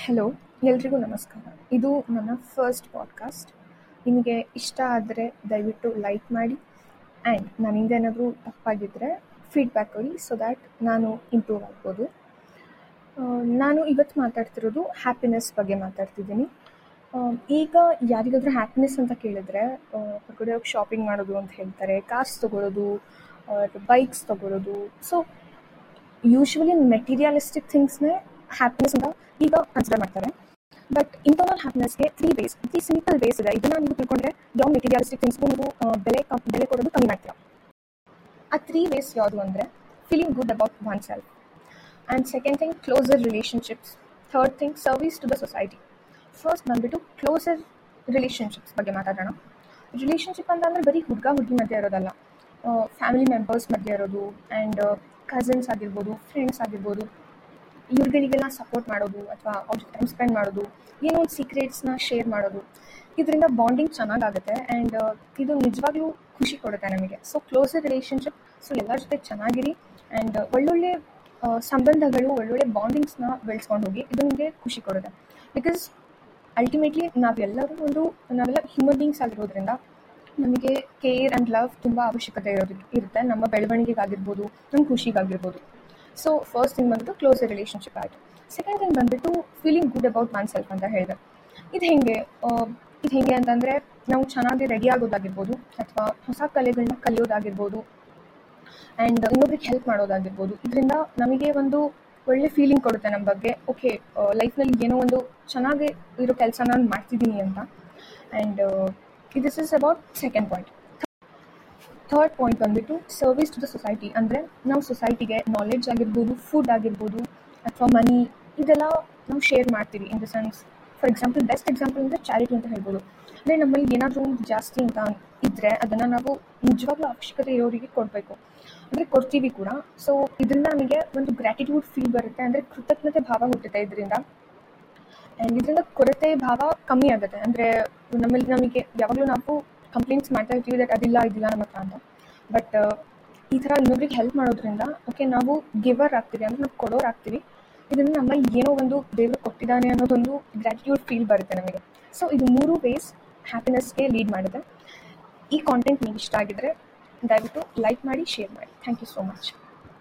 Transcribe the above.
Hello ಎಲ್ರಿಗೂ ನಮಸ್ಕಾರ. ಇದು ನನ್ನ ಫಸ್ಟ್ ಪಾಡ್ಕಾಸ್ಟ್ ನಿಮಗೆ ಇಷ್ಟ ಆದರೆ ದಯವಿಟ್ಟು ಲೈಕ್ ಮಾಡಿ ಆ್ಯಂಡ್ ನನ್ನಿಂದ ಏನಾದರೂ ತಪ್ಪಾಗಿದ್ದರೆ ಫೀಡ್ಬ್ಯಾಕ್ ಕೊಡಿ ಸೊ ದ್ಯಾಟ್ ನಾನು ಇಂಪ್ರೂವ್ ಆಗ್ಬೋದು. ನಾನು ಇವತ್ತು ಮಾತಾಡ್ತಿರೋದು ಹ್ಯಾಪಿನೆಸ್ ಬಗ್ಗೆ ಮಾತಾಡ್ತಿದ್ದೀನಿ. ಈಗ ಯಾರಿಗಾದ್ರೂ ಹ್ಯಾಪಿನೆಸ್ ಅಂತ ಕೇಳಿದ್ರೆ ಹೊರಗಡೆ ಹೋಗಿ ಶಾಪಿಂಗ್ ಮಾಡೋದು ಅಂತ ಹೇಳ್ತಾರೆ ಕಾರ್ಸ್ ತೊಗೊಳೋದು ಬೈಕ್ಸ್ ತೊಗೊಳೋದು. ಸೊ ಯೂಶ್ವಲಿ ಮೆಟೀರಿಯಲಿಸ್ಟಿಕ್ ಥಿಂಗ್ಸ್ನೇ ಹ್ಯಾಪಿನೆಸ್ ಅಂತ ಈಗ ಕನ್ಸಿಡರ್ ಮಾಡ್ತಾರೆ. But internal ಹ್ಯಾಪಿನೆಸ್ಗೆ three base three simple base ಇದೆ. ಇದನ್ನ ನೀವು ತಿಳ್ಕೊಂಡ್ರೆ ಯಾವ ಮೆಟೀರಿಯಲಿಸ್ಟಿಕ್ ಥಿಂಗ್ಸ್ಗೂ ನೀವು ಬೆಲೆ ಬೆಲೆ ಕೊಡೋದು ಕಮ್ಮಿ ಮಾಡ್ತೀರಾ. ಆ ತ್ರೀ ಬೇಸ್ ಯಾವುದು ಅಂದರೆ feeling good about oneself and second thing closer relationships third thing service to the society first ಬಂದ್ಬಿಟ್ಟು ಕ್ಲೋಸರ್ ರಿಲೇಷನ್ಶಿಪ್ಸ್ ಬಗ್ಗೆ ಮಾತಾಡೋಣ. ರಿಲೇಷನ್ಶಿಪ್ ಅಂತಂದರೆ ಬರೀ ಹುಡುಗ ಹುಡುಗಿ ಮಧ್ಯೆ ಇರೋದಲ್ಲ. ಫ್ಯಾಮಿಲಿ ಮೆಂಬರ್ಸ್ ಮಧ್ಯೆ ಇರೋದು ಆ್ಯಂಡ್ ಕಸಿನ್ಸ್ ಆಗಿರ್ಬೋದು ಫ್ರೆಂಡ್ಸ್ ಆಗಿರ್ಬೋದು. ಇವ್ರುಗಳಿಗೆಲ್ಲ ಸಪೋರ್ಟ್ ಮಾಡೋದು ಅಥವಾ ಅವ್ರ ಟೈಮ್ ಸ್ಪೆಂಡ್ ಮಾಡೋದು, ಏನೋ ಒಂದು ಸೀಕ್ರೆಟ್ಸ್ನ ಶೇರ್ ಮಾಡೋದು. ಇದರಿಂದ ಬಾಂಡಿಂಗ್ ಚೆನ್ನಾಗಾಗುತ್ತೆ ಆ್ಯಂಡ್ ಇದು ನಿಜವಾಗ್ಲೂ ಖುಷಿ ಕೊಡುತ್ತೆ ನಮಗೆ. ಸೊ ಕ್ಲೋಸರ್ ರಿಲೇಷನ್ಶಿಪ್ ಸೊ ಎಲ್ಲರ ಜೊತೆ ಚೆನ್ನಾಗಿರಿ ಆ್ಯಂಡ್ ಒಳ್ಳೊಳ್ಳೆ ಸಂಬಂಧಗಳು, ಒಳ್ಳೊಳ್ಳೆ ಬಾಂಡಿಂಗ್ಸ್ನ ಬೆಳೆಸ್ಕೊಂಡು ಹೋಗಿ ಇದು ನಿಮಗೆ ಖುಷಿ ಕೊಡುತ್ತೆ. ಬಿಕಾಸ್ ಅಲ್ಟಿಮೇಟ್ಲಿ ನಾವೆಲ್ಲರೂ ಒಂದು, ನಾವೆಲ್ಲ ಹ್ಯೂಮನ್ ಬೀಯಿಂಗ್ಸ್ ಆಗಿರೋದ್ರಿಂದ ನಮಗೆ ಕೇರ್ ಆ್ಯಂಡ್ ಲವ್ ತುಂಬ ಅವಶ್ಯಕತೆ ಇರೋದಕ್ಕೆ ಇರುತ್ತೆ. ನಮ್ಮ ಬೆಳವಣಿಗೆಗಾಗಿರ್ಬೋದು, ನಮ್ಮ ಖುಷಿಗಾಗಿರ್ಬೋದು. ಸೊ ಫಸ್ಟ್ ಥಿಂಗ್ ಬಂದ್ಬಿಟ್ಟು ಕ್ಲೋಸ್ ರಿಲೇಷನ್ಶಿಪ್ ಆಯಿತು ಸೆಕೆಂಡ್ ಥಿಂಗ್ ಬಂದ್ಬಿಟ್ಟು feeling good about man self ಅಂತ ಹೇಳಿದೆ. ಇದು ಹೇಗೆ? ಇದು ಹೇಗೆ ಅಂತಂದರೆ ನಾವು ಚೆನ್ನಾಗಿ ರೆಡಿ ಆಗೋದಾಗಿರ್ಬೋದು ಅಥವಾ ಹೊಸ ಕಲೆಗಳನ್ನ ಕಲಿಯೋದಾಗಿರ್ಬೋದು ಆ್ಯಂಡ್ ಇನ್ನೊಬ್ರಿಗೆ ಹೆಲ್ಪ್ ಮಾಡೋದಾಗಿರ್ಬೋದು. ಇದರಿಂದ ನಮಗೆ ಒಂದು ಒಳ್ಳೆ ಫೀಲಿಂಗ್ ಕೊಡುತ್ತೆ ನಮ್ಮ ಬಗ್ಗೆ. ಓಕೆ ಲೈಫ್ನಲ್ಲಿ ಏನೋ ಒಂದು ಚೆನ್ನಾಗಿ ಇರೋ ಕೆಲಸ ನಾನು ಮಾಡ್ತಿದ್ದೀನಿ ಅಂತ. And this is about second point third point ಬಂದ್ಬಿಟ್ಟು ಸರ್ವಿಸ್ ಟು ದ ಸೊಸೈಟಿ ಅಂದರೆ ನಾವು ಸೊಸೈಟಿಗೆ ನಾಲೆಡ್ಜ್ ಆಗಿರ್ಬೋದು ಫುಡ್ ಆಗಿರ್ಬೋದು, ಅಥವಾ ಮನಿ ಇದೆಲ್ಲ ನಾವು ಶೇರ್ ಮಾಡ್ತೀವಿ in the sense for example best example ಅಂದರೆ ಚಾರಿಟಿ ಅಂತ ಹೇಳ್ಬೋದು. ಅಂದರೆ ನಮ್ಮಲ್ಲಿ ಏನಾದರೂ ಒಂದು ಜಾಸ್ತಿ ಅಂತ ಇದ್ದರೆ ಅದನ್ನು ನಾವು ನಿಜವಾಗ್ಲೂ ಅವಶ್ಯಕತೆ ಇರೋರಿಗೆ ಕೊಡಬೇಕು. ಅಂದರೆ ಕೊಡ್ತೀವಿ ಕೂಡ. ಸೊ ಇದರಿಂದ ನಮಗೆ ಒಂದು ಗ್ರ್ಯಾಟಿಟ್ಯೂಡ್ ಫೀಲ್ ಬರುತ್ತೆ. ಅಂದರೆ ಕೃತಜ್ಞತೆ ಭಾವ ಹುಟ್ಟುತ್ತೆ ಇದರಿಂದ. ಆ್ಯಂಡ್ ಇದರಿಂದ ಕೊರತೆ ಭಾವ ಕಮ್ಮಿ ಆಗುತ್ತೆ. ಅಂದರೆ ನಮ್ಮಲ್ಲಿ ನಮಗೆ ಯಾವಾಗಲೂ ನಾವು ಕಂಪ್ಲೇಂಟ್ಸ್ ಮಾಡ್ತಾ ಇರ್ತೀವಿ ದಟ್ ಅದಿಲ್ಲ, ಇದಿಲ್ಲ ನಮ್ಮ ಹತ್ರ ಅಂತ. ಬಟ್ ಈ ಥರ ಇನ್ನೊಬ್ರಿಗೆ ಹೆಲ್ಪ್ ಮಾಡೋದ್ರಿಂದ ಓಕೆ ನಾವು ಗಿವರ್ ಆಗ್ತೀವಿ, ಅಂದರೆ ನಾವು ಕೊಡೋರು ಆಗ್ತೀವಿ. ಇದನ್ನು ನಮ್ಮ ಏನೋ ಒಂದು ದೇವರು ಕೊಟ್ಟಿದ್ದಾನೆ ಅನ್ನೋದೊಂದು ಗ್ರ್ಯಾಟಿಟ್ಯೂಡ್ ಫೀಲ್ ಬರುತ್ತೆ ನಮಗೆ. ಸೊ ಇದು ಮೂರು ವೇಸ್ ಹ್ಯಾಪಿನೆಸ್ಗೆ ಲೀಡ್ ಮಾಡುತ್ತೆ. ಈ ಕಾಂಟೆಂಟ್ ನಿಮ್ಗೆ ಇಷ್ಟ ಆಗಿದ್ರೆ ದಯವಿಟ್ಟು ಲೈಕ್ ಮಾಡಿ ಶೇರ್ ಮಾಡಿ. Thank you so much